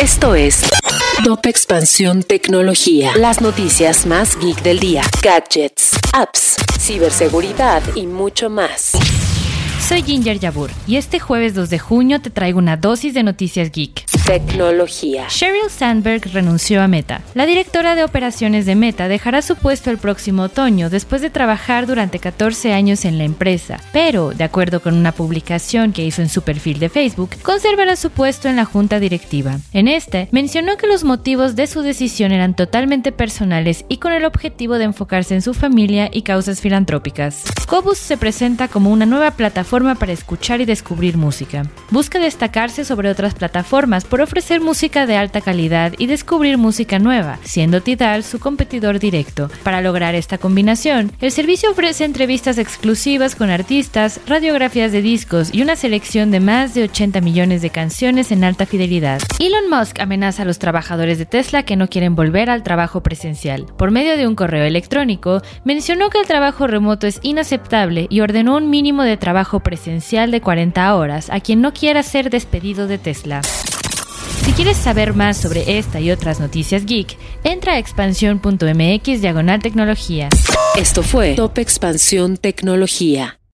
Esto es Top Expansión Tecnología. Las noticias más geek del día. Gadgets, apps, ciberseguridad y mucho más. Soy Ginger Yabur y este jueves 2 de junio te traigo una dosis de noticias geek. Tecnología. Sheryl Sandberg renunció a Meta. La directora de operaciones de Meta dejará su puesto el próximo otoño después de trabajar durante 14 años en la empresa, pero, de acuerdo con una publicación que hizo en su perfil de Facebook, conservará su puesto en la junta directiva. En este, mencionó que los motivos de su decisión eran totalmente personales y con el objetivo de enfocarse en su familia y causas filantrópicas. Cobus se presenta como una nueva plataforma para escuchar y descubrir música. Busca destacarse sobre otras plataformas por ofrecer música de alta calidad y descubrir música nueva, siendo Tidal su competidor directo. Para lograr esta combinación, el servicio ofrece entrevistas exclusivas con artistas, radiografías de discos y una selección de más de 80 millones de canciones en alta fidelidad. Elon Musk amenaza a los trabajadores de Tesla que no quieren volver al trabajo presencial. Por medio de un correo electrónico, mencionó que el trabajo remoto es inaceptable y ordenó un mínimo de trabajo presencial de 40 horas a quien no quiera ser despedido de Tesla. Si quieres saber más sobre esta y otras noticias geek, entra a expansión.mx diagonal tecnología. Esto fue Top Expansión Tecnología.